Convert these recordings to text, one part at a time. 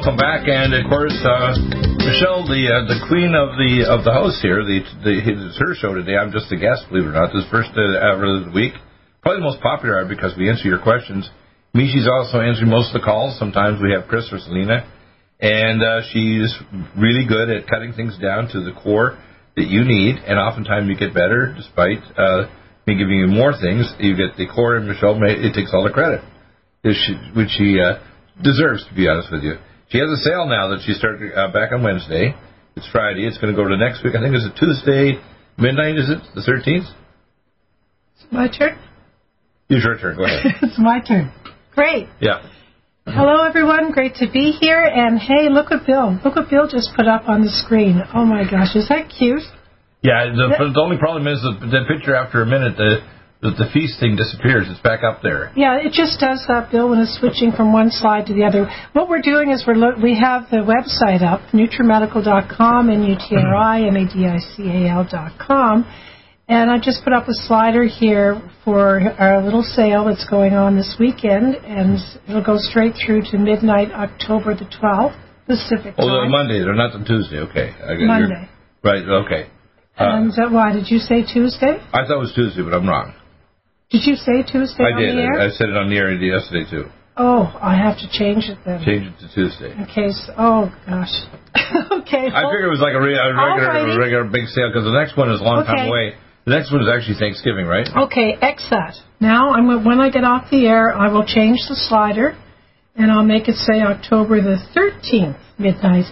Welcome back. And of course, uh, Michelle, the uh, the queen of the of the house here, the, the it's her show today. I'm just a guest, believe it or not. This first uh, hour of the week, probably the most popular because we answer your questions. Mishi's also answering most of the calls. Sometimes we have Chris or Selena, and uh, she's really good at cutting things down to the core that you need. And oftentimes you get better, despite uh, me giving you more things. You get the core, and Michelle it takes all the credit, which she, which she uh, deserves, to be honest with you. She has a sale now that she started uh, back on Wednesday. It's Friday. It's going to go to next week. I think it's a Tuesday midnight. Is it the 13th? It's my turn. It's your turn. Go ahead. it's my turn. Great. yeah. Hello, everyone. Great to be here. And hey, look at Bill. Look what Bill just put up on the screen. Oh my gosh, is that cute? Yeah. The, the only problem is that the picture after a minute, the, the the feast thing disappears. It's back up there. Yeah, it just does that, Bill, when it's switching from one slide to the other. What we're doing is we're lo- we have the website up, nutrimedical.com and utriMADICAL.com. And I just put up a slider here for our little sale that's going on this weekend, and it'll go straight through to midnight, October the 12th, Pacific Oh, time. the Monday. They're not the Tuesday. Okay. I got your- Monday. Right. Okay. Uh, And uh, why did you say Tuesday? I thought it was Tuesday, but I'm wrong. Did you say Tuesday I on did. the air? I, I said it on the air yesterday too. oh, I have to change it then. Change it to Tuesday. In case. Oh gosh. okay. I figured it was like a, re- a regular, Alrighty. regular big sale because the next one is a long time Okay. away. The next one is actually Thanksgiving, right? Okay, X that. Now, I'm gonna- when I get off the air, I will change the slider, and I'll make it say October the 13th midnight,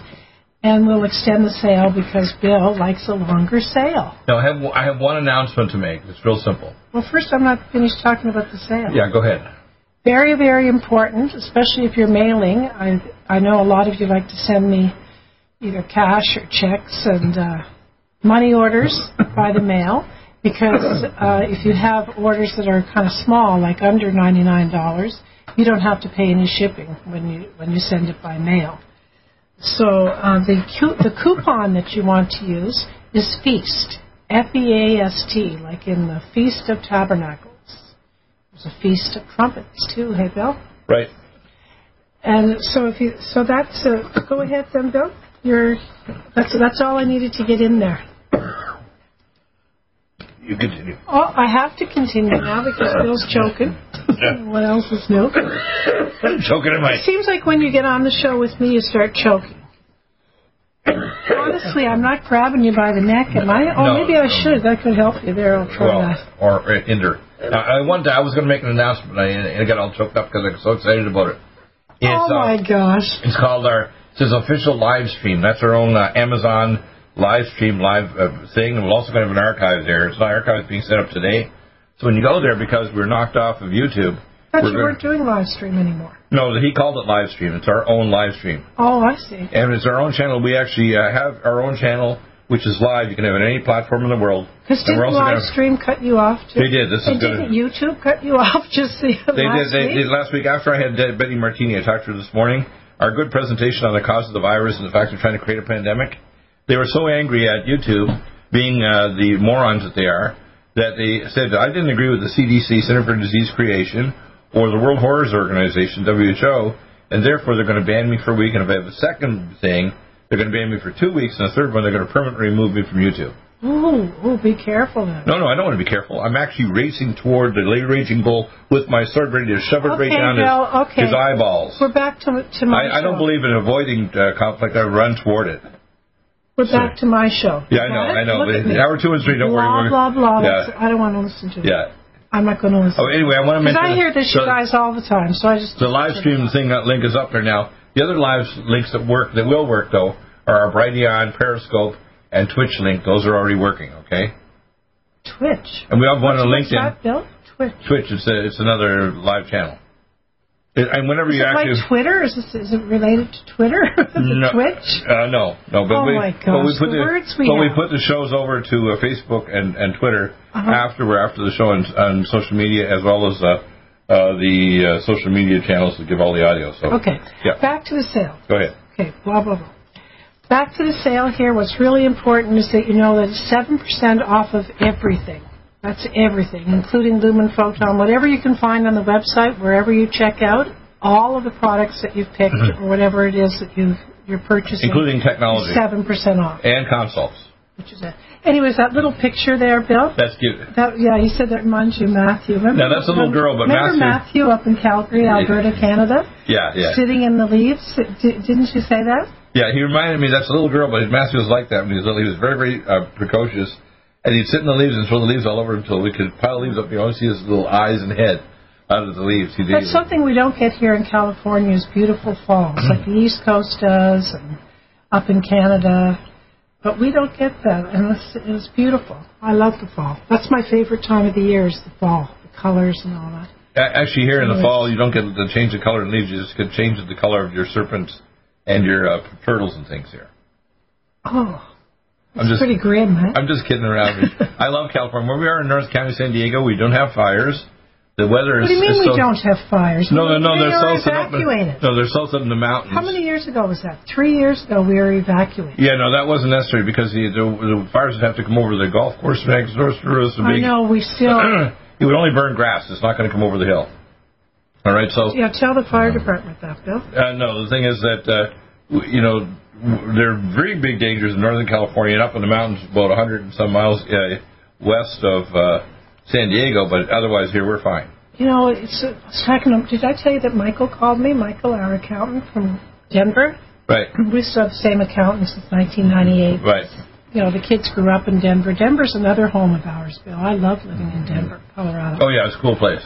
and we'll extend the sale because Bill likes a longer sale. Now I have I have one announcement to make. It's real simple. Well, first, I'm not finished talking about the sale. Yeah, go ahead. Very, very important, especially if you're mailing. I I know a lot of you like to send me either cash or checks and uh, money orders by the mail because uh, if you have orders that are kind of small, like under ninety nine dollars, you don't have to pay any shipping when you when you send it by mail. So uh, the cu- the coupon that you want to use is Feast, F E A S T, like in the Feast of Tabernacles. There's a Feast of Trumpets too. Hey, Bill. Right. And so if you so that's uh, go ahead then, Bill. You're that's that's all I needed to get in there. You continue. Oh, I have to continue now because Bill's choking. what else is new? Choking in my. It seems like when you get on the show with me, you start choking. Honestly, I'm not grabbing you by the neck, am I? Oh, No, maybe I should. That could help you there. I'll try Well, that. or uh, hinder. Now, I one day I was going to make an announcement, and I, I got all choked up because I was so excited about it. It's, oh my uh, gosh! It's called our. It says official live stream. That's our own uh, Amazon live stream live uh, thing, and we're also going to have an archive there. It's not archive being set up today. So when you go there, because we're knocked off of YouTube, Thought we're you weren't doing live stream anymore. no, he called it live stream. It's our own live stream. Oh, I see. And it's our own channel. We actually uh, have our own channel, which is live. You can have it on any platform in the world. Because didn't we're live gonna- stream cut you off too? They did. This is and gonna- didn't YouTube cut you off just the They last did. They week? did last week after I had uh, Betty Martini. I talked to her this morning. Our good presentation on the cause of the virus and the fact they're trying to create a pandemic. They were so angry at YouTube, being uh, the morons that they are, that they said I didn't agree with the CDC, Center for Disease Creation, or the World Horrors Organization (WHO), and therefore they're going to ban me for a week. And if I have a second thing, they're going to ban me for two weeks, and the third one they're going to permanently remove me from YouTube. Ooh, ooh, be careful now. No, no, I don't want to be careful. I'm actually racing toward the late raging bull with my sword ready to shove it right down Bill, his, okay. his eyeballs. We're back to to my I, I don't believe in avoiding uh, conflict. I run toward it. We're back to my show. Yeah, I know, What? I know. Look at But me. hour two and three, don't blah, worry. Blah, blah, Yeah. I don't want to listen to it. Yeah. I'm not going to listen. Oh, anyway, I want to Because I hear this, the, you guys, all the time, so I just... the live stream thing. That link is up there now. The other live links that work, that will work though, are our Brighteon, Periscope, and Twitch link. Those are already working. Okay. Twitch. And we have one on LinkedIn. that, Bill? Twitch. Twitch. It's a, it's another live channel. And whenever Is you it actually like Twitter? Is, this, is it related to Twitter? No, Twitch? Uh, no, no. But Oh we, my but we put the words we but we put the shows over to uh, Facebook and, and Twitter Uh-huh. after we're after the show and on social media as well as uh, uh, the uh, social media channels that give all the audio. So Okay. Yeah. Back to the sale. Go ahead. Okay, blah, blah, blah. Back to the sale here. What's really important is that you know that it's 7% off of everything. That's everything, including Lumen Photon, whatever you can find on the website, wherever you check out, all of the products that you've picked or whatever it is that you've, you're purchasing. Mm-hmm. Including technology 7% off. and consults. Which is it. Anyways, that little picture there, Bill, That's cute. that, yeah, you said that reminds you of Matthew. Remember, Now, that's a little girl, but remember Matthew- Matthew up in Calgary, Alberta, Canada, Yeah, yeah, sitting in the leaves? D- didn't you say that? yeah. He reminded me that's a little girl, but Matthew was like that when he was little. He was very, very uh, precocious, and he'd sit in the leaves and throw the leaves all over until we could pile leaves up. You only see his little eyes and head out of the leaves. He did. That's something we don't get here in California is beautiful falls, like the East Coast does, and up in Canada. But we don't get that, and it's, it's beautiful. I love the fall. That's my favorite time of the year is the fall, the colors and all that. Actually, here in the fall, you don't get to change the color of leaves. You just get change the color of your serpents and your uh, turtles and things here. Oh, I'm just, pretty grim, huh? I'm just kidding around. I love California. Where we are in North County, San Diego, we don't have fires. The weather is. what do you mean we so, don't have fires? No, no, no. They They're are so up in, no, they're so up in the mountains. How many years ago was that? Three years ago we were evacuated. Yeah, no, that wasn't necessary because the, the, the fires would have to come over the golf course next door to us. I know, we still... it would only burn grass. It's not going to come over the hill. All right, so Yeah, tell the fire department that, Bill. Uh, no, the thing is that uh, you know there are very big dangers in Northern California and up in the mountains, about 100 and some miles uh, west of uh, San Diego. But otherwise, here we're fine. You know, it's, talking to, did I tell you that Michael called me? Michael, our accountant from Denver. Right, We still have the same accountant since 1998. right. You know, the kids grew up in Denver. Denver's another home of ours, Bill. I love living in Denver, Colorado. Oh yeah, it's a cool place.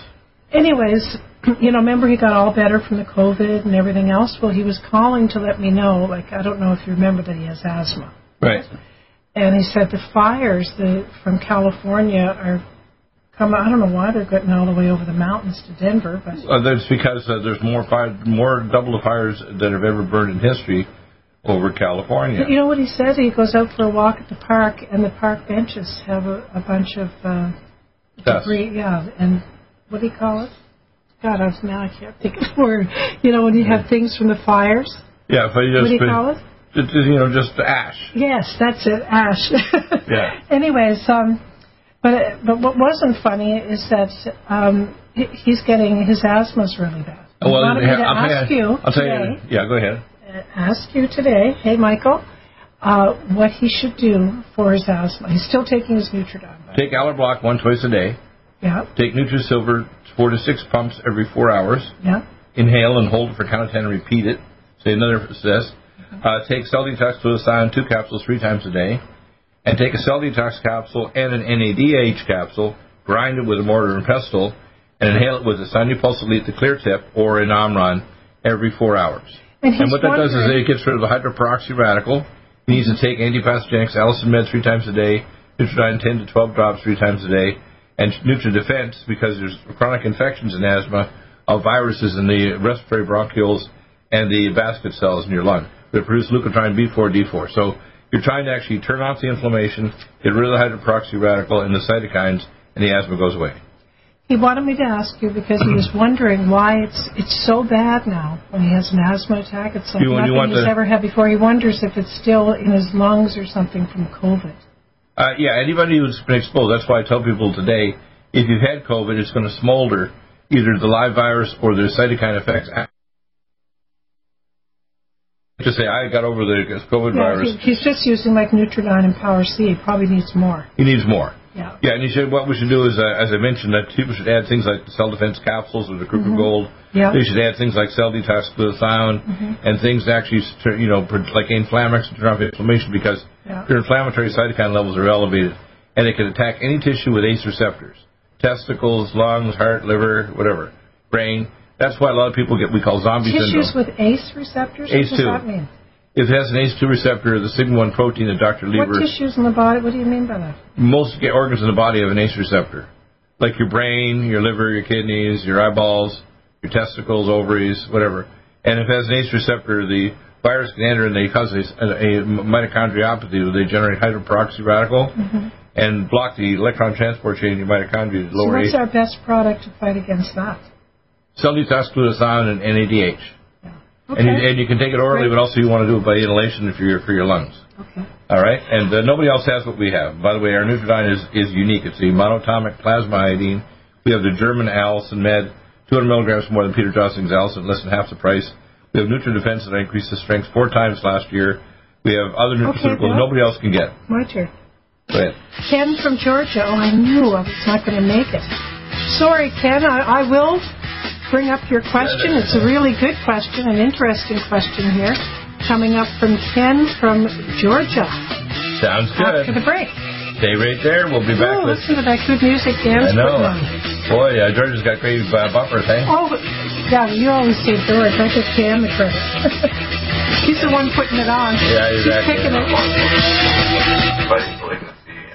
Anyways, you know, remember he got all better from the COVID and everything else? Well, he was calling to let me know, like, I don't know if you remember that he has asthma. Right. And he said the fires the, from California are come. I don't know why they're getting all the way over the mountains to Denver, but Uh, that's because uh, there's more fire, more double the fires that have ever burned in history over California. you know what he says? He goes out for a walk at the park, and the park benches have a, a bunch of uh, debris. Yeah, and what do you call it? God, I was now I can't think of the word. You know, when you have things from the fires, Yeah, but you just what do you call it? Just, you know, just ash. Yes, that's it, ash. Yeah. Anyways, um, but but what wasn't funny is that um, he's getting his asthma's really bad. He Well, wanted me yeah, to I'll ask you. you I'll tell today, you. Yeah, go ahead. uh, ask you today, hey Michael, uh, what he should do for his asthma. He's still taking his Nutriodine. but- Take Allerblock one twice a day. Yeah, Take NutriSilver four to six pumps every four hours. yeah. Inhale and hold for count of ten and repeat it. Say another says. Uh, take Cell Detox Glutathione two capsules three times a day. And take a Cell Detox capsule and an NADH capsule. Grind it with a mortar and pestle. And inhale it with a Sinupulse Elite, the clear tip, or an Omron every four hours. And, And what that does is it gets rid of the hydroperoxy radical. He needs to take antipathogenics, Allicin Med three times a day, Nutriodine 10 to 12 drops three times a day, and NutriDefense because there's chronic infections in asthma of viruses in the respiratory bronchioles and the basket cells in your lung that produce leukotriene B4, D4. So you're trying to actually turn off the inflammation, get rid of the hydroperoxy radical and the cytokines, and the asthma goes away. He wanted me to ask you because he was wondering why it's it's so bad now when he has an asthma attack. It's like You- when you nothing he's ever had before. He wonders if it's still in his lungs or something from COVID. Uh, yeah, anybody who's been exposed, that's why I tell people today, if you've had COVID, it's going to smolder either the live virus or the cytokine effects. Just say, I got over the COVID Yeah, virus. he, he's just using like Nutriodine and Power C. He probably needs more. He needs more. Yeah. Yeah, and he said what we should do is, uh, as I mentioned, that people should add things like cell defense capsules or the Gold. Mm-hmm. Yeah. Mm-hmm. They should add things like cell detox glutathione and things that actually, you know, pr- like inflammatory to turn off inflammation because Yeah. your inflammatory cytokine levels are elevated and it can attack any tissue with ACE receptors, testicles, lungs, heart, liver, whatever, brain. That's why a lot of people get we call zombie Tissues syndrome. with ACE receptors? ACE2. What does that mean? If it has an ACE2 receptor, the sigma 1 protein that Dr. What tissues in the body? What do you mean by that? most organs in the body have an ACE receptor, like your brain, your liver, your kidneys, your eyeballs, your testicles, ovaries, whatever. And if it has an ACE receptor, the virus can enter and they cause a, a mitochondriopathy where they generate hydroperoxy radical mm-hmm. and block the electron transport chain in your mitochondria. So what's our best product to fight against that? Cellulose and NADH. Okay. And, you, and you can take it orally, but also you want to do it by inhalation for your, for your lungs. Okay. All right, and uh, nobody else has what we have. By the way, our Nutriodine is, is unique. It's the monatomic plasma iodine. We have the German Allicin Med, 200 milligrams more than Peter Josling's Allicin, less than half the price. We have NutriDefense that I increased the strength four times last year. We have other nutraceuticals okay, nobody else can get. My turn. Go ahead. Ken from Georgia. Oh, I knew I was not going to make it. Sorry, Ken. I, I will bring up your question. It's a really good question, an interesting question here coming up from Ken from Georgia. Sounds good. After the break. Stay right there. We'll be back oh, with. Listen to that good music Dan's I know. Boy, uh, Georgia's got great uh, bumpers, hey? Oh, yeah, you always say George. I get Cam the credit. He's the one putting it on. Yeah, exactly. He's picking it.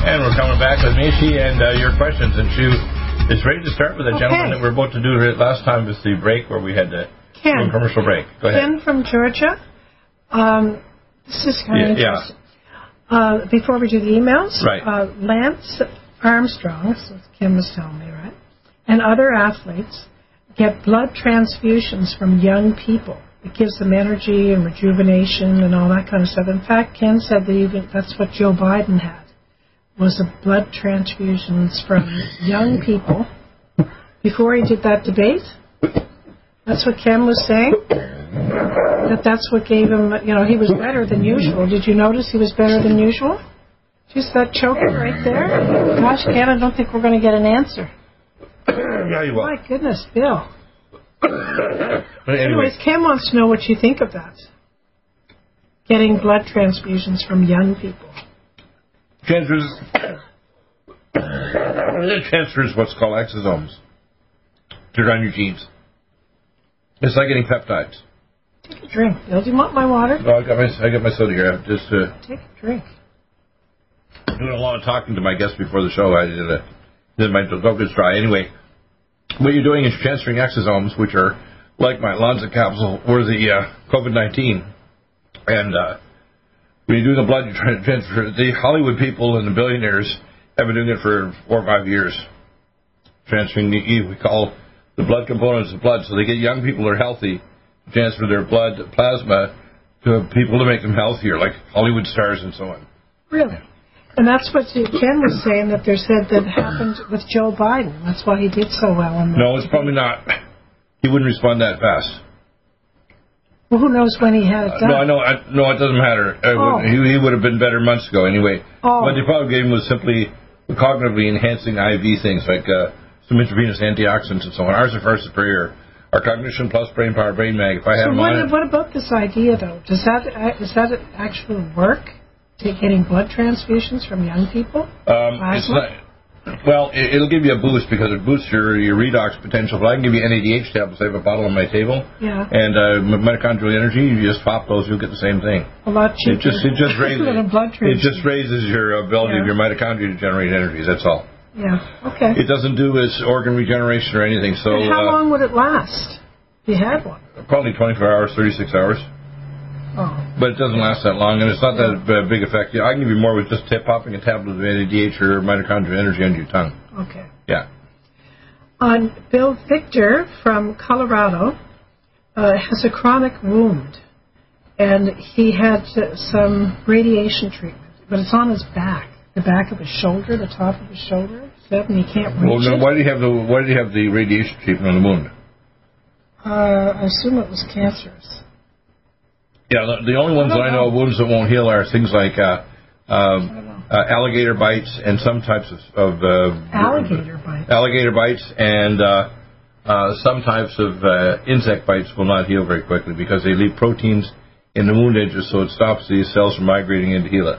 And we're coming back with Mishi and uh, your questions. And she is ready to start with the okay. gentleman that we are about to do last time was the break where we had the Ken, commercial break. Go ahead. Ken from Georgia. Um, this is kind yeah, of interesting. Yeah. Uh, before we do the emails, right. uh, Lance Armstrong, so Kim was telling me, right, and other athletes get blood transfusions from young people. It gives them energy and rejuvenation and all that kind of stuff. In fact, Ken said that even that's what Joe Biden had was the blood transfusions from young people before he did that debate. That's what Ken was saying. That that's what gave him. You know, he was better than usual. Did you notice he was better than usual? Just that choking right there. Gosh, Ken, I don't think we're going to get an answer. yeah, you will. My goodness, Bill. But Anyways, Ken wants to know what you think of that. Getting blood transfusions from young people. Transfers. It transfers what's called exosomes to run your genes. It's like getting peptides. Take a drink. Bill, do you want my water? Oh, I got my I got my soda here. I'm just uh, Take a drink. doing a lot of talking to my guests before the show. I did a did my gets dry. Anyway, what you're doing is transferring exosomes, which are like my Lonza capsule or the uh, COVID-19, and uh, when you do the blood, you try to transfer. The Hollywood people and the billionaires have been doing it for four or five years, transferring the E we call the blood components of blood, so they get young people who are healthy, transfer their blood plasma to people to make them healthier, like Hollywood stars and so on. Really? And that's what Ken was saying that they said that happened with Joe Biden. That's why he did so well. In the, No, it's probably not. He wouldn't respond that fast. Well, who knows when he had it Uh, done? no, I know. I, no, it doesn't matter. Uh, Oh. He, he would have been better months ago anyway. Oh. What they probably gave him was simply cognitively enhancing IV things like uh, some intravenous antioxidants and so on. Ours are far superior. Our cognition plus brain power, brain mag. If I So have what, mine, what about this idea, though? Does that does that actually work? To getting blood transfusions from young people? um, it's not. Well, it, it'll give you a boost because it boosts your, your redox potential. But I can give you NADH tablets. I have a bottle on my table. Yeah. And uh, mitochondrial energy, you just pop those, you'll get the same thing. A lot cheaper. It just it just raises blood it just raises your ability of your mitochondria to generate energy. That's all. Yeah. Okay. It doesn't do its organ regeneration or anything. So and how uh, long would it last? If you had one. probably 24 hours, 36 hours. But it doesn't last that long, and it's not that big effect. Yeah, I can give you more with just tip popping a tablet of NADH or mitochondrial energy under your tongue. Okay. Yeah. On Bill Victor from Colorado uh, has a chronic wound, and he had some radiation treatment, but it's on his back, the back of his shoulder, the top of his shoulder, and he can't reach Well, then it. why do you have the why do you have the radiation treatment on the wound? Uh, I assume it was cancerous. Yeah, the, the only ones I that I know know. of wounds that won't heal are things like uh, um, uh, alligator bites and some types of, of uh, Alligator bites. alligator bites and uh, uh, some types of uh, insect bites will not heal very quickly because they leave proteins in the wound edges, so it stops these cells from migrating in to heal it.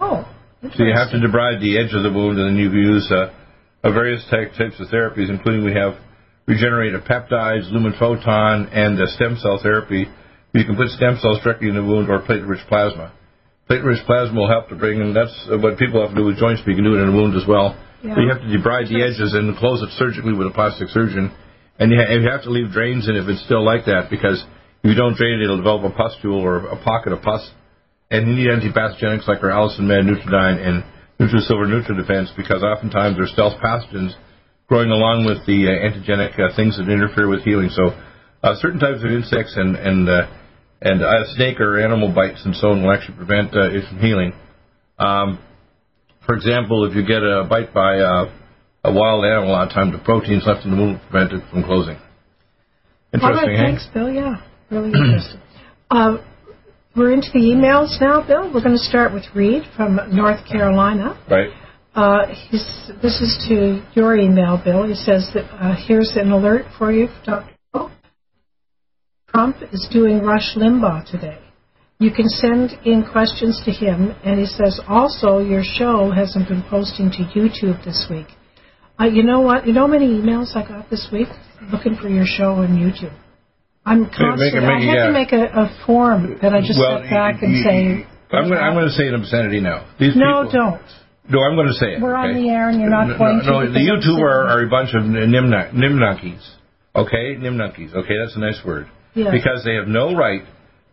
Oh. So you have to debride the edge of the wound, and then you use uh, various ty- types of therapies, including we have regenerative peptides, lumen photon, and uh, stem cell therapy. You can put stem cells directly in the wound or platelet-rich plasma. Platelet-rich plasma will help to bring, and that's what people have to do with joints, but you can do it in a wound as well. Yeah. But you have to debride the edges and close it surgically with a plastic surgeon. And you, ha- you have to leave drains in if it's still like that, because if you don't drain it, it'll develop a pustule or a pocket of pus. And you need antipathogenics like our Allicin Med, Nutriodine, and Nutrisilver NutriDefense, because oftentimes there's stealth pathogens growing along with the uh, antigenic uh, things that interfere with healing. So uh, certain types of insects and and uh, and uh, snake or animal bites and so on will actually prevent uh, it from healing. Um, for example, if you get a bite by uh, a wild animal, a lot of times the proteins left in the wound will prevent it from closing. Interesting, right, eh? thanks, Bill. Yeah, really interesting. Uh, we're into the emails now, Bill. We're going to start with Reed from North Carolina. Right. Uh, this is to your email, Bill. He says that uh, here's an alert for you, Dr. Trump is doing Rush Limbaugh today. You can send in questions to him, and he says also your show hasn't been posting to YouTube this week. Uh, you know what? You know how many emails I got this week looking for your show on YouTube? I'm constantly. make make I had yeah. to make a, a form that I just well, back and you- say. I'm going. I'm going to say an obscenity now. These No, people, don't. No, I'm going to say it. We're on the air and you're not no, going no, to No, the YouTube are, are a bunch of nimna- nimnunkies. Okay, nimnunkies. Okay, that's a nice word. Yeah. Because they have no right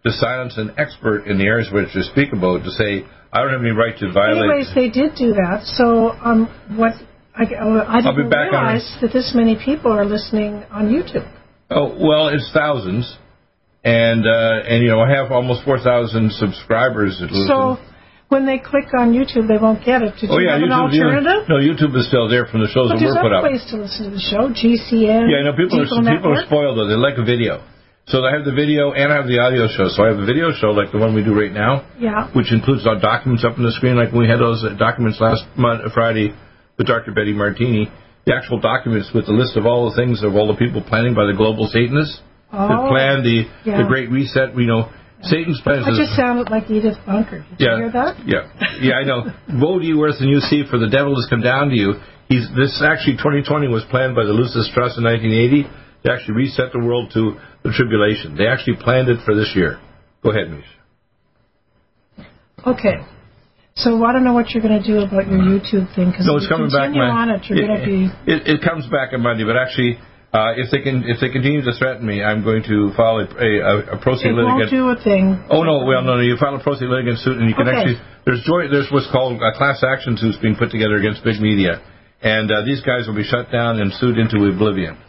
to silence an expert in the areas which they speak about to say, I don't have any right to violate. Anyways, they did do that. So, um, what I, I I'll be didn't on realize that this many people are listening on YouTube. Oh well, it's thousands, and uh, and you know I have almost four thousand subscribers. That. So, when they click on YouTube, they won't get it. Did oh you yeah, have an YouTube. alternative? No, YouTube is still there from the shows But that were put up. There's other ways to listen to the show. GCN. Yeah, I know people are people are spoiled though. They like a video. So I have the video and I have the audio show. So I have a video show like the one we do right now, Yeah. which includes our documents up on the screen, like when we had those documents last month, Friday with Dr. Betty Martini. The actual documents with the list of all the things of all the people planning by the global Satanists that Oh, plan the yeah. the Great Reset. You know, Satan's plans. I just sounded like Edith Bunker. Did yeah, you hear that? Yeah, yeah, I know. Woe to you, earth, and you sea, for the devil has come down to you. He's this actually 2020 was planned by the Lucis Trust in 1980 to actually reset the world to the tribulation. They actually planned it for this year. Go ahead, Mish. Okay. So I don't know what you're going to do about your YouTube thing because No, it's coming back. on it, you're going to be. It, it comes back on Monday, but actually, uh, if they can, if they continue to threaten me, I'm going to file a, a, a pro se It won't do a thing. Oh no, well no, no. You file a pro se litigant suit, and you can Okay. actually there's joint there's what's called a class action suits being put together against big media, and uh, these guys will be shut down and sued into oblivion.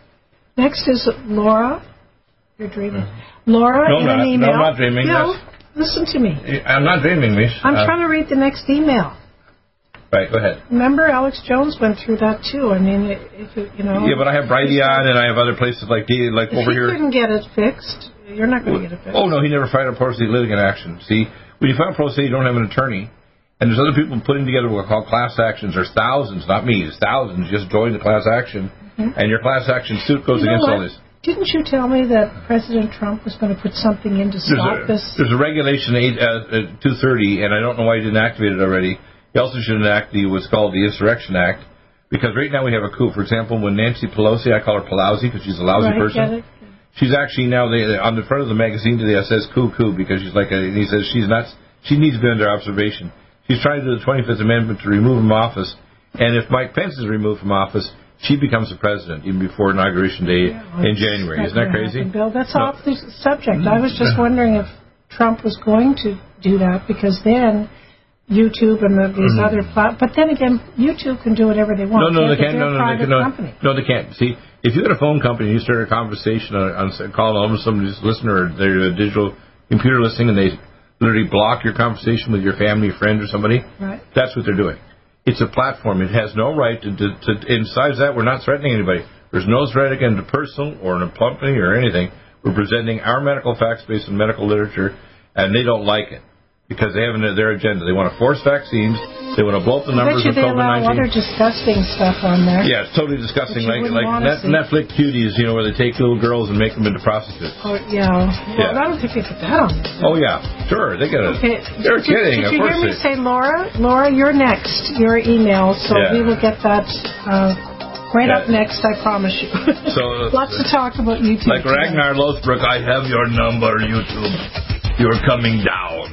Next is Laura. You're dreaming. Laura No, in I'm an not. No. I'm not dreaming. No, That's- listen to me. I'm not dreaming, Mish. I'm Uh, trying to read the next email. Right, go ahead. Remember, Alex Jones went through that too. I mean, if it, you know. Yeah, but I have Brighteon and I have other places like the like if over he here. couldn't get it fixed, you're not going to get it fixed. Oh no, he never filed a pro se litigant action. See, when you file pro se, you don't have an attorney, and there's other people putting together what are called class actions. There's thousands, not me. There's thousands just join the class action, and your class action suit goes You against all what? Didn't you tell me that President Trump was going to put something in to There's stop a, this? there's a regulation eight uh, uh, 230, and I don't know why he didn't activate it already. He also should enact the what's called the Insurrection Act, because right now we have a coup. For example, when Nancy Pelosi, I call her Pelosi because she's a lousy right, person. She's actually now they, on the front of the magazine today. It says "coup coup" because she's like a, and he says she's not. She needs to be under observation. She's trying to do the 25th Amendment to remove him from office, and if Mike Pence is removed from office, she becomes the president even before inauguration day in January. Isn't that crazy? happen, Bill, that's No. off the subject. I was just wondering if Trump was going to do that because then YouTube and the, these other plat. But then again, YouTube can do whatever they want. Mm-hmm. No, no, they They're can't. No, a no, they can, no, company. no, they can't. See, if you got a phone company and you start a conversation on, on calling over somebody's listener or their digital computer listening, and they literally block your conversation with your family, friend, or somebody, Right. that's what they're doing. It's a platform. It has no right to, to, to. And besides that, we're not threatening anybody. There's no threat against a person or a company or anything. We're presenting our medical facts based on medical literature, and they don't like it because they have an, their agenda. They want to force vaccines. They want to blow up the I numbers bet you of they COVID allow other nineteen. disgusting stuff on there. Yeah, it's totally disgusting. Like like net. Netflix cuties, you know, where they take little girls and make them into prostitutes. Oh, yeah. Well, Yeah. I don't think they put that on. Oh yeah, sure, they get it. Okay. You're did, kidding, Did you hear me say, Laura? Laura, you're next. Your email, so Yeah. we will get that uh, right up next. I promise you. So, lots to talk about YouTube. Like tonight. Ragnar Lothbrok, I have your number, YouTube. You're coming down.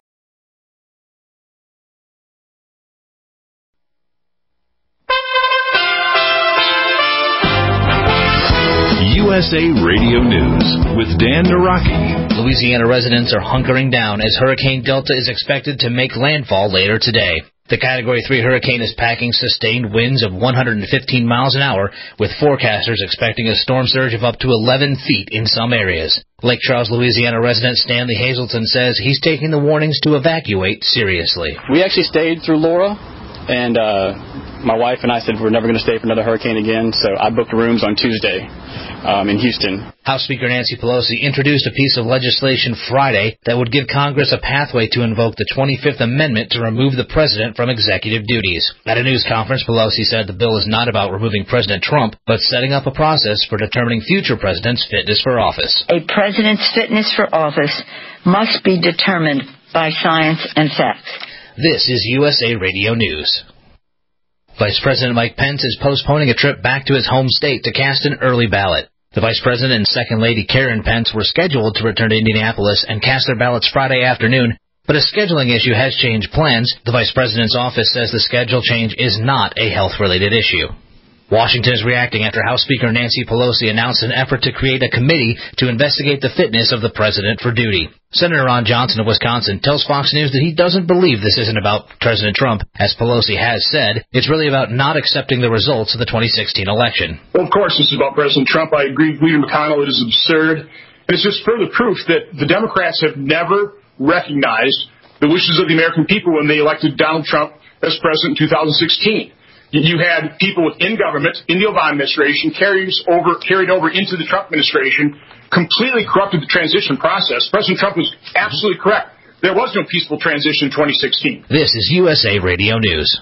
USA Radio News with Dan Naraki. Louisiana residents are hunkering down as Hurricane Delta is expected to make landfall later today. The Category 3 hurricane is packing sustained winds of 115 miles an hour, with forecasters expecting a storm surge of up to 11 feet in some areas. Lake Charles, Louisiana resident Stanley Hazelton says he's taking the warnings to evacuate seriously. We actually stayed through Laura, and uh, my wife and I said we're never going to stay for another hurricane again, so I booked rooms on Tuesday um, in Houston. House Speaker Nancy Pelosi introduced a piece of legislation Friday that would give Congress a pathway to invoke the 25th Amendment to remove the president from executive duties. At a news conference, Pelosi said the bill is not about removing President Trump, but setting up a process for determining future presidents' fitness for office. A president's fitness for office must be determined by science and facts. This is USA Radio News. Vice President Mike Pence is postponing a trip back to his home state to cast an early ballot. The Vice President and Second Lady Karen Pence were scheduled to return to Indianapolis and cast their ballots Friday afternoon, but a scheduling issue has changed plans. The Vice President's office says the schedule change is not a health-related issue. Washington is reacting after House Speaker Nancy Pelosi announced an effort to create a committee to investigate the fitness of the president for duty. Senator Ron Johnson of Wisconsin tells Fox News that he doesn't believe this isn't about President Trump. As Pelosi has said, it's really about not accepting the results of the 2016 election. Well, of course, this is about President Trump. I agree with Leader McConnell. It is absurd. And it's just further proof that the Democrats have never recognized the wishes of the American people when they elected Donald Trump as president in 2016. You had people within government, in the Obama administration, carries over, carried over into the Trump administration, completely corrupted the transition process. President Trump was absolutely correct. There was no peaceful transition in 2016. This is USA Radio News.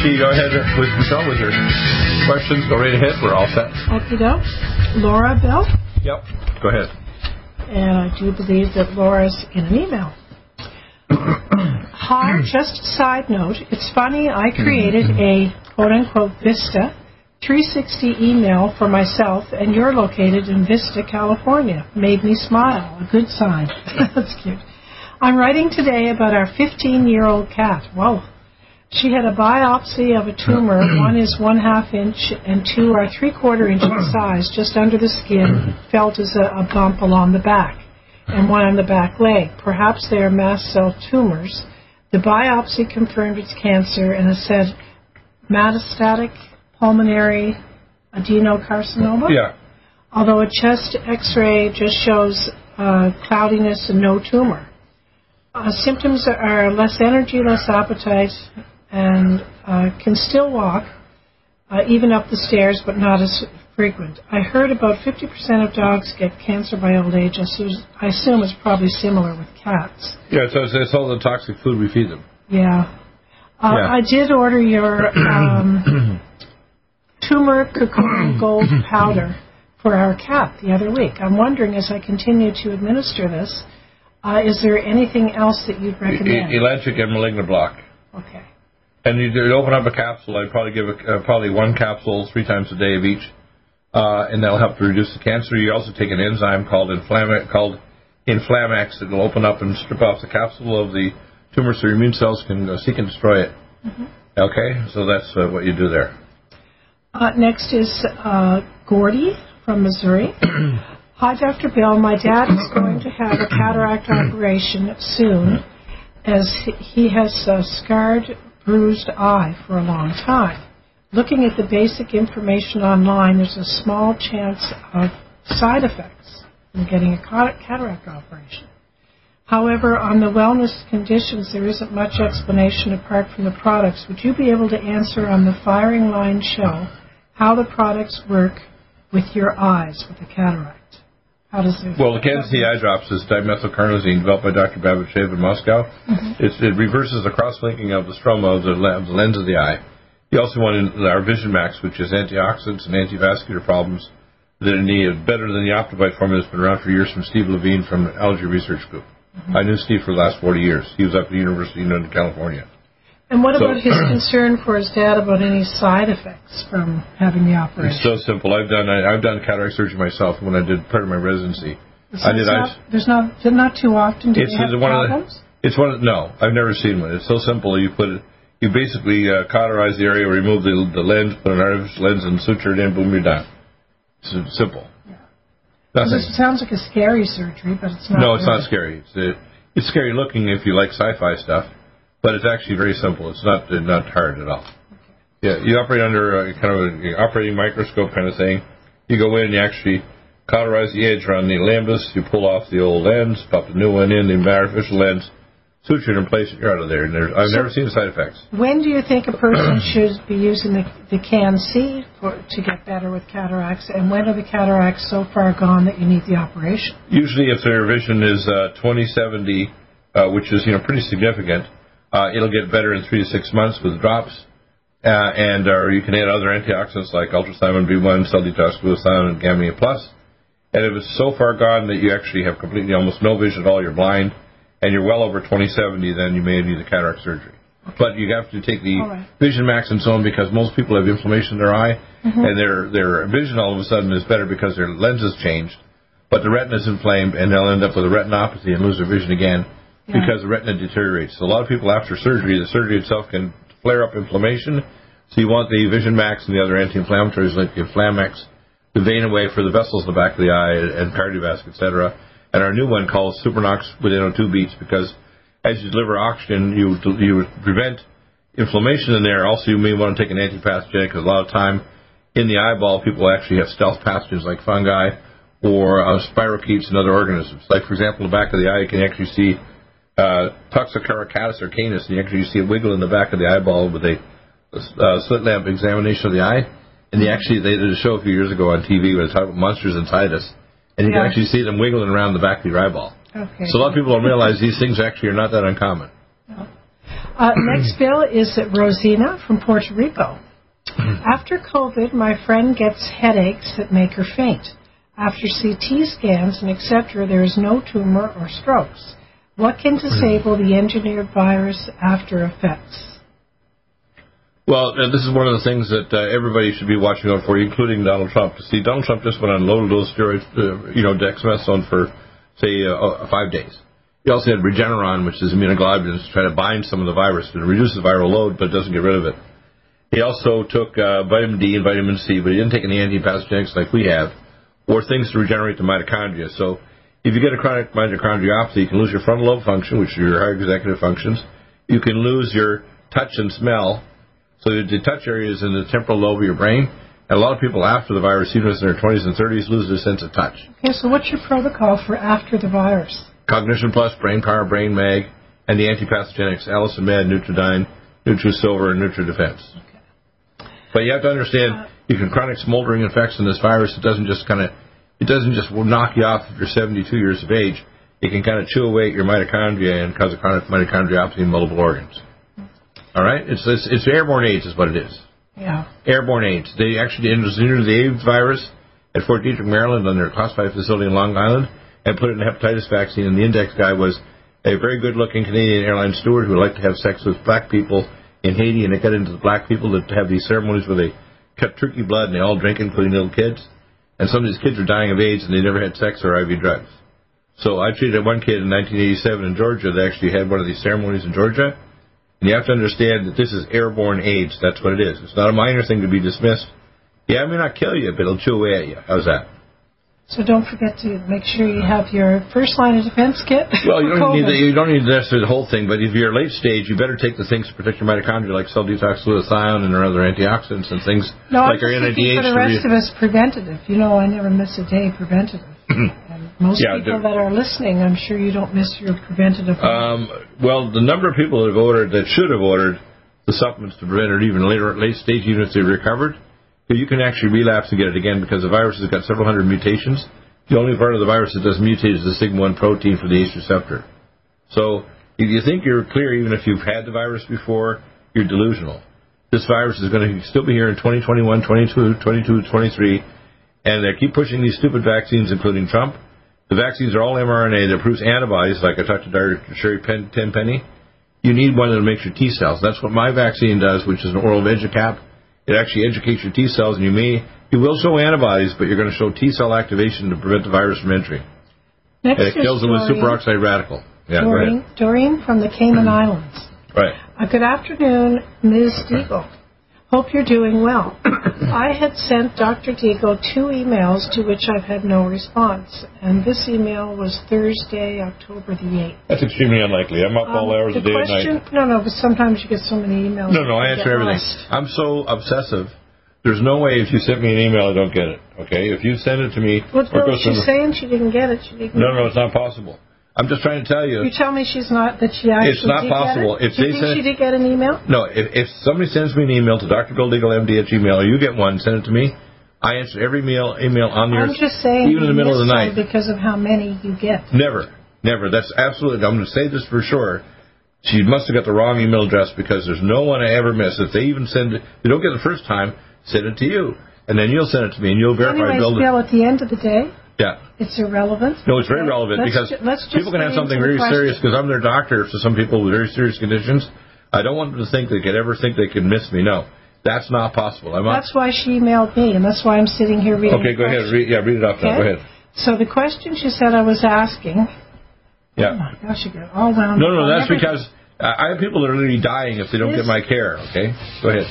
Michi, go ahead with Michelle with your questions. Go right ahead. We're all set. Okie doke. Laura Bill. Yep. Go ahead. And I do believe that Laura's in an email. Hi, just a side note. It's funny, I created mm-hmm. a quote unquote Vista 360 email for myself, and you're located in Vista, California. Made me smile. A good sign. That's cute. I'm writing today about our 15 year old cat. Whoa. She had a biopsy of a tumor. One is one half inch and two are three quarter inch in size, just under the skin, felt as a, a bump along the back, and one on the back leg. Perhaps they are mast cell tumors. The biopsy confirmed it's cancer and it said metastatic pulmonary adenocarcinoma. Yeah. Although a chest x-ray just shows uh, cloudiness and no tumor. Uh, symptoms are less energy, less appetite, and uh, can still walk, uh, even up the stairs, but not as frequent. I heard about 50% of dogs get cancer by old age. I assume, I assume it's probably similar with cats. Yeah, so it's, it's all the toxic food we feed them. Yeah. Uh, Yeah. I did order your um, turmeric cocoon gold powder for our cat the other week. I'm wondering, as I continue to administer this, uh, is there anything else that you'd E- recommend? Electric and malignant block. Okay. And you do open up a capsule. I'd probably give a, uh, probably one capsule three times a day of each, uh, and that'll help to reduce the cancer. You also take an enzyme called inflam called Inflamax. It'll open up and strip off the capsule of the tumor, so your immune cells can uh, seek and destroy it. Okay, so that's uh, what you do there. Uh, next is uh, Gordy from Missouri. Hi, Dr. Bill. My dad is going to have a cataract operation soon, as he has a scarred, bruised eye for a long time. Looking at the basic information online, there's a small chance of side effects from getting a cataract operation. However, on the wellness conditions, there isn't much explanation apart from the products. Would you be able to answer on the firing line show how the products work with your eyes with the cataract? How does it? Well, the Can-C eye drops is dimethylcarnosine developed by Dr. Babizhayev in Moscow. Mm-hmm. It's, it reverses the cross-linking of the stroma of the, of the lens of the eye. He also wanted our Vision Max, which is antioxidants and antivascular problems that are needed better than the Optivite formula that's been around for years from Steve Levine from the Allergy Research Group. Mm-hmm. I knew Steve for the last 40 years. He was up at the University of California. And what So- about his concern for his dad about any side effects from having the operation? It's so simple. I've done I, I've done cataract surgery myself when I did part of my residency. So I did not, there's not not too often do It's have one of problems? the. It's one of no. I've never seen one. It's so simple. You put it. You basically uh, cauterize the area, remove the, the lens, put an artificial lens, and suture it in. Boom, you're done. It's simple. Nothing. This sounds like a scary surgery, but it's not. No, it's not scary. It's uh, it's scary looking if you like sci-fi stuff, but it's actually very simple. It's not not hard at all. Yeah, you operate under a, kind of an operating microscope kind of thing. You go in, and you actually cauterize the edge around the limbus. You pull off the old lens, pop the new one in, the artificial lens, suture it in place, and you're out of there. And there's, I've never seen side effects. When do you think a person should be using the, the Can-C for, to get better with cataracts, and when are the cataracts so far gone that you need the operation? Usually, if their vision is uh, 2070, uh, which is you know pretty significant, uh, it'll get better in three to six months with drops, uh, and or you can add other antioxidants like ultrathymine B1, cell detox, glutathione, and gamma plus. And if it's so far gone that you actually have completely almost no vision at all, you're blind, and you're well over 2070, then you may need a cataract surgery. But you have to take the right. Vision Max and so on because most people have inflammation in their eye, and their their vision all of a sudden is better because their lens has changed, but the retina is inflamed, and they'll end up with a retinopathy and lose their vision again Yeah. because the retina deteriorates. So a lot of people after surgery, the surgery itself can flare up inflammation. So you want the Vision Max and the other anti-inflammatories like the Inflamex to vein away for the vessels in the back of the eye and cardiovascular, etc. And our new one called Supernox within 02 beats because as you deliver oxygen, you you prevent inflammation in there. Also, you may want to take an antipathogenic because a lot of time in the eyeball, people actually have stealth pathogens like fungi or uh, spirochetes and other organisms. Like, for example, in the back of the eye, you can actually see uh, Toxocaracatus or canis, and you actually see a wiggle in the back of the eyeball with a uh, slit lamp examination of the eye. And they actually they did a show a few years ago on TV where they talked about monsters inside Titus, and you Yeah. can actually see them wiggling around the back of your eyeball. Okay. So a lot of people don't realize these things actually are not that uncommon. Uh, next bill is Rosina from Puerto Rico. After COVID, my friend gets headaches that make her faint. After CT scans and etc., there is no tumor or strokes. What can disable the engineered virus after effects? Well, uh, this is one of the things that uh, everybody should be watching out for, including Donald Trump. To see, Donald Trump just went on low dose steroid, uh, you know, dexamethasone for say uh, uh, five days. He also had Regeneron, which is immunoglobulins, to try to bind some of the virus. It reduces the viral load, but doesn't get rid of it. He also took uh, vitamin D and vitamin C, but he didn't take any antipathogenics like we have, or things to regenerate the mitochondria. So, if you get a chronic mitochondriopathy, you can lose your frontal lobe function, which are your higher executive functions. You can lose your touch and smell. So the touch area is in the temporal lobe of your brain. And a lot of people after the virus, even in their 20s and 30s, lose their sense of touch. Okay, so what's your protocol for after the virus? Cognition Plus, Brain Power, Brain Mag, and the antipathogenics, Allicin Med, Nutriodine, NutriSilver, and NutriDefense. But you have to understand, uh, you can chronic smoldering effects in this virus. It doesn't just kind of, it doesn't just knock you off if you're 72 years of age. It can kind of chew away at your mitochondria and cause a chronic mitochondriopathy in multiple organs. All right, it's it's, it's airborne AIDS is what it is. Yeah. Airborne AIDS. They actually engineered the AIDS virus at Fort Detrick, Maryland, on their classified facility in Long Island, and put it in a hepatitis vaccine. And the index guy was a very good-looking Canadian airline steward who liked to have sex with black people in Haiti, and it got into the black people that have these ceremonies where they cut turkey blood and they all drink, including little kids. And some of these kids are dying of AIDS, and they never had sex or IV drugs. So I treated one kid in 1987 in Georgia that actually had one of these ceremonies in Georgia. And you have to understand that this is airborne AIDS. That's what it is. It's not a minor thing to be dismissed. Yeah, it may not kill you, but it'll chew away at you. How's that? So don't forget to make sure you have your first line of defense kit. Well, you don't need the, you don't need necessarily the whole thing, but if you're late stage, you better take the things to protect your mitochondria, like cell detox, glutathione, and other antioxidants and things No, I'm like just thinking NADH. for the rest of us preventative. You know, I never miss a day preventative. and Most Yeah, people that are listening, I'm sure you don't miss your preventative. Um, well, the number of people that have ordered that should have ordered the supplements to prevent it even later at late stage, even if they recovered, you can actually relapse and get it again because the virus has got several hundred mutations. The only part of the virus that doesn't mutate is the sigma one protein for the ACE receptor. So if you think you're clear, even if you've had the virus before, you're delusional. This virus is going to still be here in 2021, 22, 22, 23, and they keep pushing these stupid vaccines, including Trump. The vaccines are all mRNA that produce antibodies, like I talked to Dr. Sherri Pen- Tenpenny. You need one that makes your T cells. That's what my vaccine does, which is an oral VegaCap. It actually educates your T cells, and you may you will show antibodies, but you're going to show T cell activation to prevent the virus from entering. Next And it kills them with Doreen. superoxide radical. Yeah, Doreen. Doreen from the Cayman Islands. Right. Uh, good afternoon, Ms. Deagle. Hope you're doing well. I had sent Dr. Deagle two emails to which I've had no response, and this email was Thursday, October the 8th. That's extremely unlikely. I'm up all Um, hours the of day and question, night. No, no, but sometimes you get so many emails. No, no, I answer everything. lost. I'm so obsessive. There's no way if you sent me an email I don't get it. Okay, if you send it to me, What or it was goes she saying? She didn't get it. She didn't. no, no, it's not possible. I'm just trying to tell you. You tell me she's not that she actually. It's not did possible. Get it? If Do you think send- she did get an email? No, if, if somebody sends me an email to Dr. Bill Deagle, MD at Gmail, or you get one, send it to me. I answer every mail email on your I'm just saying. even in the middle of the night. Because of how many you get. Never, never. That's absolutely. I'm going to say this for sure. She must have got the wrong email address because there's no one I ever miss. If they even send it, they don't get it the first time. Send it to you, and then you'll send it to me, and you'll verify. Anyways, Bill, Bill, at the end of the day, yeah. it's irrelevant. No, it's very relevant Let's because ju- let's people can have something very question. serious because I'm their doctor for some people with very serious conditions. I don't want them to think they could ever think they could miss me. No, that's not possible. I'm. That's why she emailed me, and that's why I'm sitting here reading. Okay, go ahead. Read, yeah, read it off now. Go ahead. So the question she said I was asking. Yeah. Oh my gosh, you get all wound No, no, that's everything. because I have people that are literally dying if they don't This- get my care. Okay, go ahead.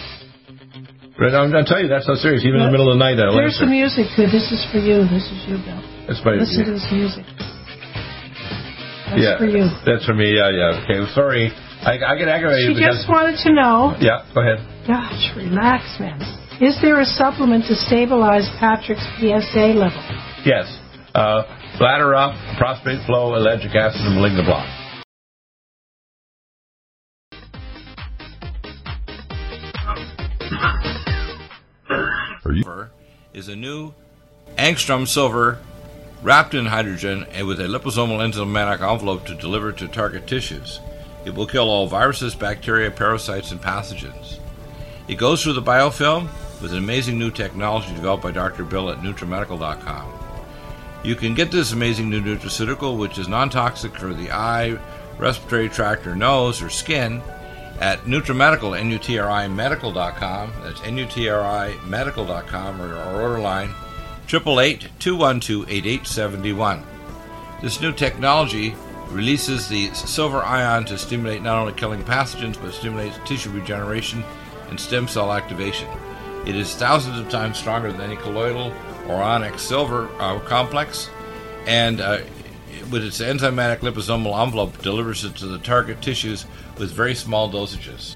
Right, I'm going to tell you that's not serious. Even in the middle of the night, I'll Here's answer. the music. This is for you. This is you, Bill. That's my, Listen to this music. That's yeah, for you. that's for me. Yeah, yeah. Okay, sorry. I, I get aggravated She just wanted to know. yeah, go ahead. Gosh, relax, man. Is there a supplement to stabilize Patrick's PSA level? Yes. Uh, bladder up, prostate flow, ellagic acid, and malignant block. Are you? Is a new angstrom silver wrapped in hydrogen and with a liposomal enzymatic envelope to deliver to target tissues. It will kill all viruses, bacteria, parasites, and pathogens. It goes through the biofilm with an amazing new technology developed by Dr. Bill at NutriMedical.com. You can get this amazing new nutraceutical, which is non toxic for the eye, respiratory tract, or nose, or skin, at NutriMedical, N-U-T-R-I medical.com. That's N-U-T-R-I medical.com, or our order line, 888-212-8871. This new technology releases the silver ion to stimulate not only killing pathogens, but stimulates tissue regeneration and stem cell activation. It is thousands of times stronger than any colloidal or onyx silver uh, complex, and uh, with its enzymatic liposomal envelope, delivers it to the target tissues with very small dosages.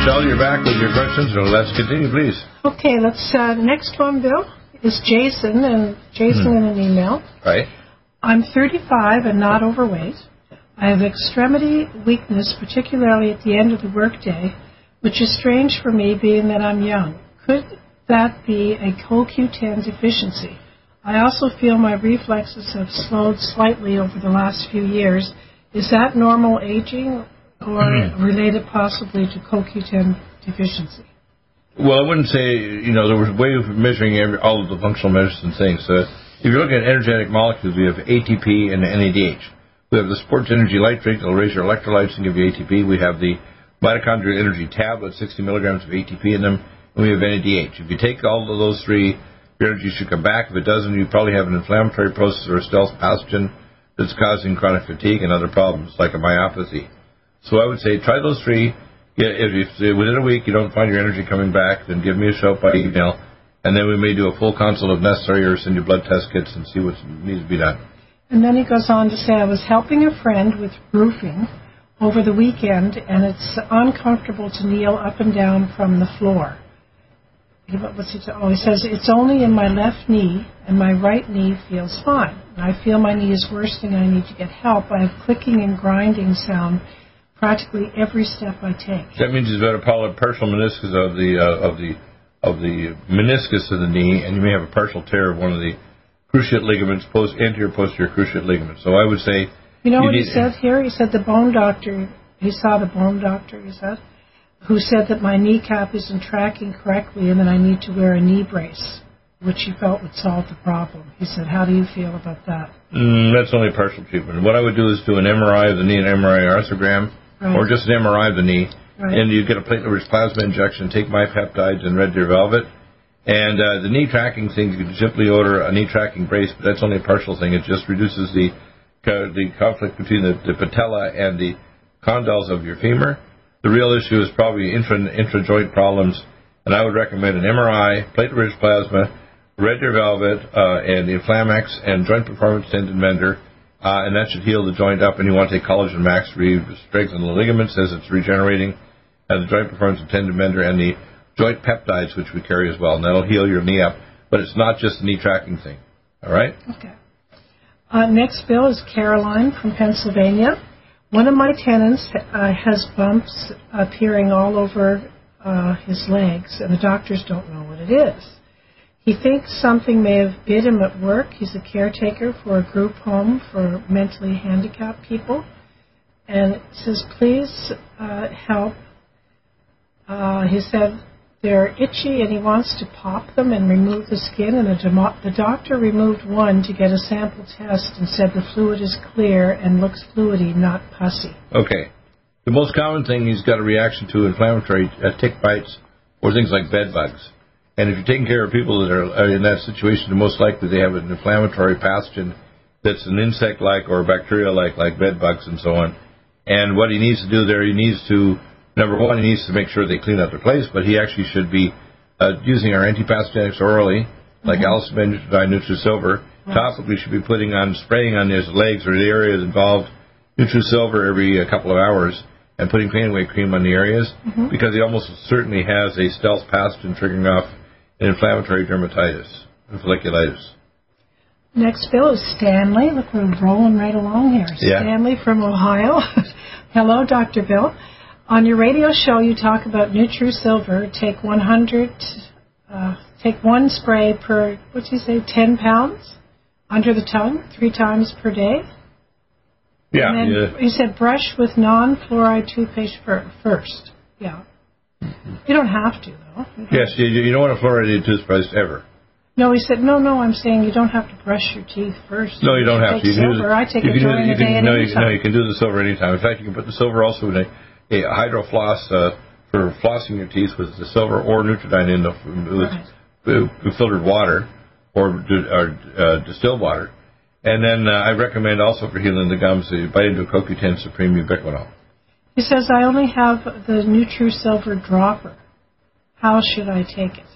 Michelle, you're back with your questions, so let's continue, please. Okay, let's. Uh, next one, Bill, is Jason, and Jason hmm. in an email. Right. I'm 35 and not overweight. I have extremity weakness, particularly at the end of the workday, which is strange for me, being that I'm young. Could that be a CoQ10 deficiency? I also feel my reflexes have slowed slightly over the last few years. Is that normal aging, or mm-hmm. related possibly to CoQ10 deficiency? Well, I wouldn't say, you know, there was a way of measuring every, all of the functional medicine things. So if you're looking at energetic molecules, we have ATP and NADH. We have the sports energy light drink that will raise your electrolytes and give you ATP. We have the mitochondrial energy tablet, 60 milligrams of ATP in them, and we have NADH. If you take all of those three, your energy should come back. If it doesn't, you probably have an inflammatory process or a stealth pathogen that's causing chronic fatigue and other problems like a myopathy. So I would say try those three. If, if within a week you don't find your energy coming back, then give me a shout by email, and then we may do a full consult if necessary, or send you blood test kits and see what needs to be done. And then he goes on to say, I was helping a friend with roofing over the weekend, and it's uncomfortable to kneel up and down from the floor. What's he, oh, he says, it's only in my left knee, and my right knee feels fine. I feel my knee is worsening, and I need to get help. I have clicking and grinding sound practically every step I take. That means you've got a partial meniscus of the uh, of the of the meniscus of the knee, and you may have a partial tear of one of the cruciate ligaments, post anterior posterior cruciate ligament. So I would say. You know you what he said here? He said the bone doctor. He saw the bone doctor. He said, who said that my kneecap isn't tracking correctly, and that I need to wear a knee brace which he felt would solve the problem. He said, How do you feel about that? Mm, that's only partial treatment. What I would do is do an MRI of the knee, an MRI arthrogram, right. or just an MRI of the knee. Right. And you get a platelet-rich plasma injection, take my peptides and red deer velvet. And uh, the knee tracking thing, you can simply order a knee tracking brace, but that's only a partial thing. It just reduces the uh, the conflict between the, the patella and the condyles of your femur. The real issue is probably intra intra joint problems, and I would recommend an MRI, platelet-rich plasma, red deer velvet, uh, and the Inflamex and joint performance tendon mender uh, and that should heal the joint up. And you want to take collagen max to strengthen the ligaments as it's regenerating, and the joint performance of tendon mender and the joint peptides, which we carry as well, and that'll heal your knee up. But it's not just a knee tracking thing. All right. Okay. Uh, next bill is Caroline from Pennsylvania. One of my tenants uh, has bumps appearing all over uh, his legs, and the doctors don't know what it is. He thinks something may have bit him at work. He's a caretaker for a group home for mentally handicapped people. And says, please uh, help. Uh, he said, they're itchy and he wants to pop them and remove the skin. And the, demo- the doctor removed one to get a sample test and said the fluid is clear and looks fluidy, not pussy. Okay. The most common thing he's got a reaction to inflammatory uh, tick bites or things like bed bugs. And if you're taking care of people that are in that situation, most likely they have an inflammatory pathogen that's an insect-like or bacteria-like, like bed bugs and so on. And what he needs to do there, he needs to number one, he needs to make sure they clean up their place, but he actually should be uh, using our antipathogenics orally, like mm-hmm. Allicin Nutrisilver. Right. Topically, should be putting on spraying on his legs or the areas involved Nutrisilver every uh, couple of hours and putting pain away cream on the areas mm-hmm. because he almost certainly has a stealth pathogen triggering off inflammatory dermatitis and folliculitis. Next bill is Stanley. Look, we're rolling right along here. Yeah. Stanley from Ohio. Hello, Dr. Bill. On your radio show, you talk about Nutrisilver. Take 100, uh, take one spray per, what do you say, 10 pounds under the tongue, three times per day. Yeah. And then yeah. you said brush with non-fluoride toothpaste first. Yeah. You don't have to, though. Yes, you, you don't want a fluoridated toothpaste ever. No, he said, no, no, I'm saying you don't have to brush your teeth first. No, you don't have to. You silver. Do I take you it during the day can, no, you, no, you can do the silver anytime. In fact, you can put the silver also in a a hydrofloss uh, for flossing your teeth with the silver or Nutriodine in the with right. filtered water or, or uh, distilled water. And then uh, I recommend also for healing the gums, the Vitamin CoQ10 Supreme Ubiquinol. He says, I only have the NutriSilver dropper. How should I take it?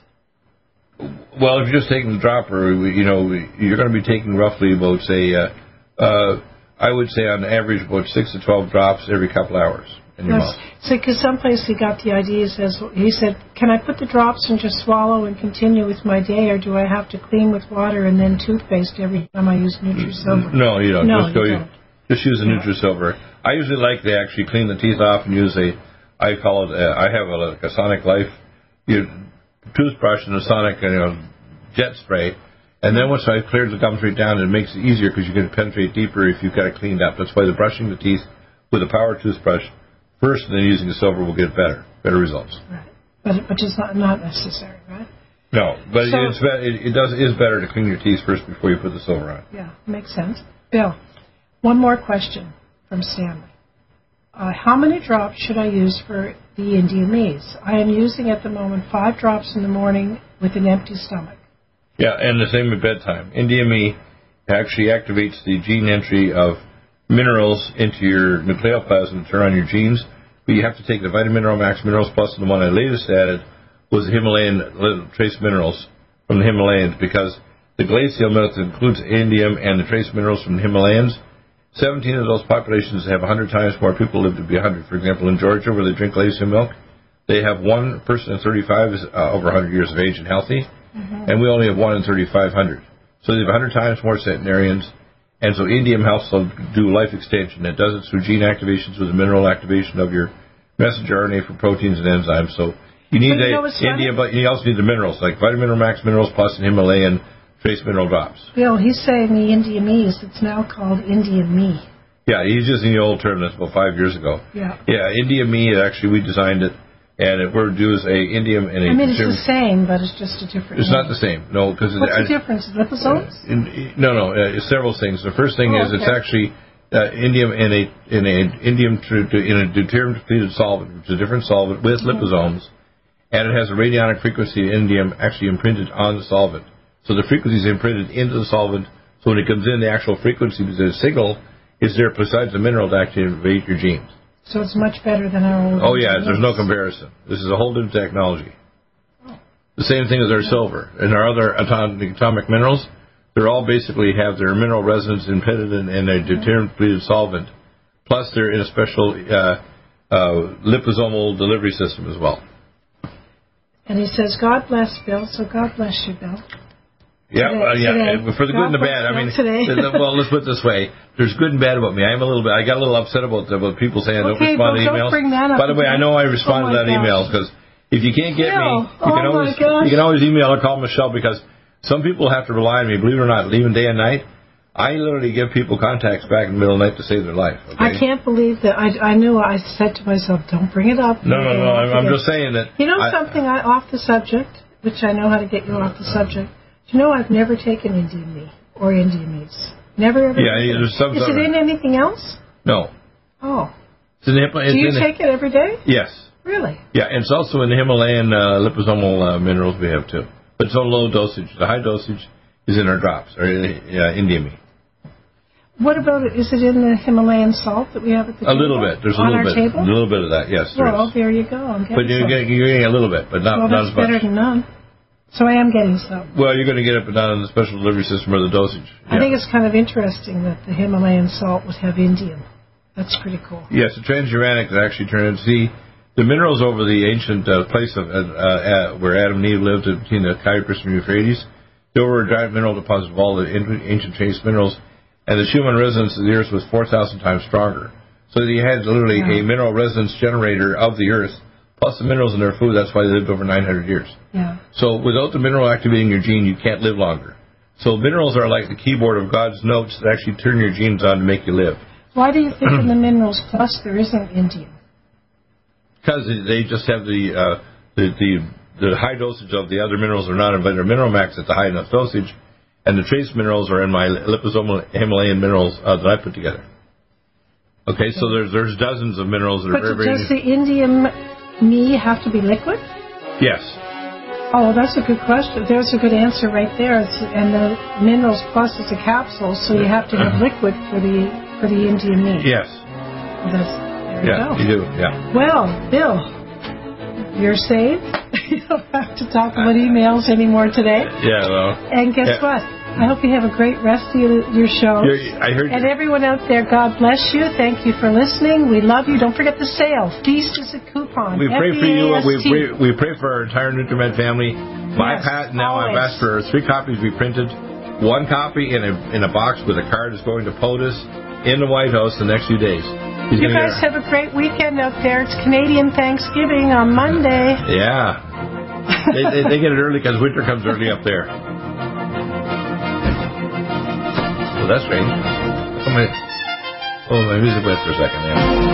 Well, if you're just taking the dropper, you know, you're going to be taking roughly about, say, uh, uh, I would say on average about 6 to 12 drops every couple hours in your mouth. So, because someplace he got the idea, he says he said, "Can I put the drops and just swallow and continue with my day, or do I have to clean with water and then toothpaste every time I use Nutrisilver?" No, you don't. No, just go. You don't. Just use the yeah. Nutrisilver. I usually like to actually clean the teeth off and use a. I call it. A, I have a, like a Sonic Life, you, toothbrush and a Sonic you know, jet spray. And then once I've cleared the gums right down, it makes it easier because you can penetrate deeper if you've got it cleaned up. That's why the brushing the teeth with a power toothbrush first, and then using the silver will get better, better results. Right, but but it's not not necessary, right? No, but so, it's it, it does it is better to clean your teeth first before you put the silver on. Yeah, makes sense. Bill, one more question from. Uh, how many drops should I use for the Indiamese? I am using at the moment five drops in the morning with an empty stomach. Yeah, and the same at bedtime. Indiame actually activates the gene entry of minerals into your nucleoplasm to turn on your genes, but you have to take the Vitamin Mineral Max Minerals Plus, and the one I latest added was the Himalayan trace minerals from the Himalayas because the glacial melt includes indium and the trace minerals from the Himalayas. 17 of those populations have 100 times more people live to be 100. For example, in Georgia, where they drink glacial milk, they have one person in 35 is uh, over 100 years of age and healthy, mm-hmm. and we only have one in 3,500. So they have 100 times more centenarians and so indium helps to do life extension. It does it through gene activations with the mineral activation of your messenger RNA for proteins and enzymes. So you need the indium, but you also need the minerals like Vitamin Max Minerals Plus and Himalayan trace mineral drops. Bill, he's saying the Indiamese. It's now called Indian Me. Yeah, he's using the old term. That's about five years ago. Yeah. Yeah, Indian Me. Actually, we designed it and it were due as a indium and a. I mean, it's the same, but it's just a different. It's name. not the same, no, because what's I, the difference? Liposomes? Uh, no, no, uh, several things. The first thing oh, is okay. it's actually uh, indium in a in a indium to, to, in a deuterium depleted solvent, which is a different solvent with mm-hmm. liposomes, and it has a radionic frequency of indium actually imprinted on the solvent. So the frequency is imprinted into the solvent. So when it comes in, the actual frequency, the signal is there besides the mineral to activate your genes. So it's much better than our old. Oh yeah, there's no comparison. This is a whole new technology. Oh. The same thing as our silver and our other atomic, atomic minerals. They're all basically have their mineral resonance impeded in, in a deuterium solvent. Plus, they're in a special uh, uh, liposomal delivery system as well. And he says, "God bless Bill." So God bless you, Bill. Yeah, uh, yeah. Today. For the good and the bad, I mean, well, let's put it this way: there's good and bad about me. I'm a little bit. I got a little upset about about people saying I don't respond well, to emails. Don't Bring that up By the way, I know I responded oh to that gosh. email because if you can't get me, you oh can always gosh. you can always email or call Michelle because some people have to rely on me. Believe it or not, even day and night. I literally give people contacts back in the middle of the night to save their life. Okay? I can't believe that. I, I knew. I said to myself, "Don't bring it up." No, no, no. I'm, I'm just saying that. You know I- something? I off the subject, which I know how to get you off the subject. You know I've never taken Indian meat or Indian meats? Never ever. Yeah, there's some Is it in anything else? No. Oh, It's in the, Hima- it's do you in take it every day? Yes. Really? Yeah, and it's also in the Himalayan uh, liposomal uh, minerals we have too. But it's on low dosage. The high dosage is in our drops, or uh, Indian meat. What about it? Is it in the Himalayan salt that we have at the A table? A little bit. There's a on little our bit. table. A little bit of that. Yes, there well, is. there you go. I'm getting But you're getting, you're getting a little bit, but not well, not that's as much. better than none. So I am getting some. Well, you're going to get it, but not in the special delivery system or the dosage. I think it's kind of interesting that the Himalayan salt would have indium. That's pretty cool. Yes, the transuranic that actually turned into see the minerals over the ancient uh, place of uh, uh, where Adam and Eve lived between the Cyprus and Euphrates. There were a giant mineral deposit of all the ancient trace minerals, and the Schumann resonance of the Earth was 4,000 times stronger. So you had literally a mineral resonance generator of the Earth, plus the minerals in their food. That's why they lived over 900 years. Yeah. So without the mineral activating your gene, you can't live longer. So minerals are like the keyboard of God's notes that actually turn your genes on to make you live. Why do you think in the Minerals Plus there isn't indium? because they just have the uh, the, the the high dosage of the other minerals are not in their mineral max at the high enough dosage, and the trace minerals are in my liposomal Himalayan minerals uh, that I put together. Okay, so there's there's dozens of minerals that are But very very does the Indian me have to be liquid? yes Oh, that's a good question. There's a good answer right there. It's, and the Minerals Plus is a capsule, so you have to have mm-hmm. liquid for the for the Indian meat. yes That's, there you yeah go. you do yeah Well, Bill, you're saved. you don't have to talk about emails anymore today. yeah well And guess Yeah. what? I hope you have a great rest of your, your show. You're- I heard And everyone out there, God bless you. Thank you for listening. We love you. Don't forget the sale. Feast is a we pray for you we pray, we pray for our entire Nutrimed family. My Yes, pat now I've asked for three copies to be printed. One copy in a in a box with a card is going to POTUS in the White House the next few days. He's You guys have a great weekend out there. It's Canadian Thanksgiving on Monday. Yeah. they, they, they get it early because winter comes early up there. Well, that's strange. Come I- oh, my music went for a second there.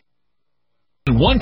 One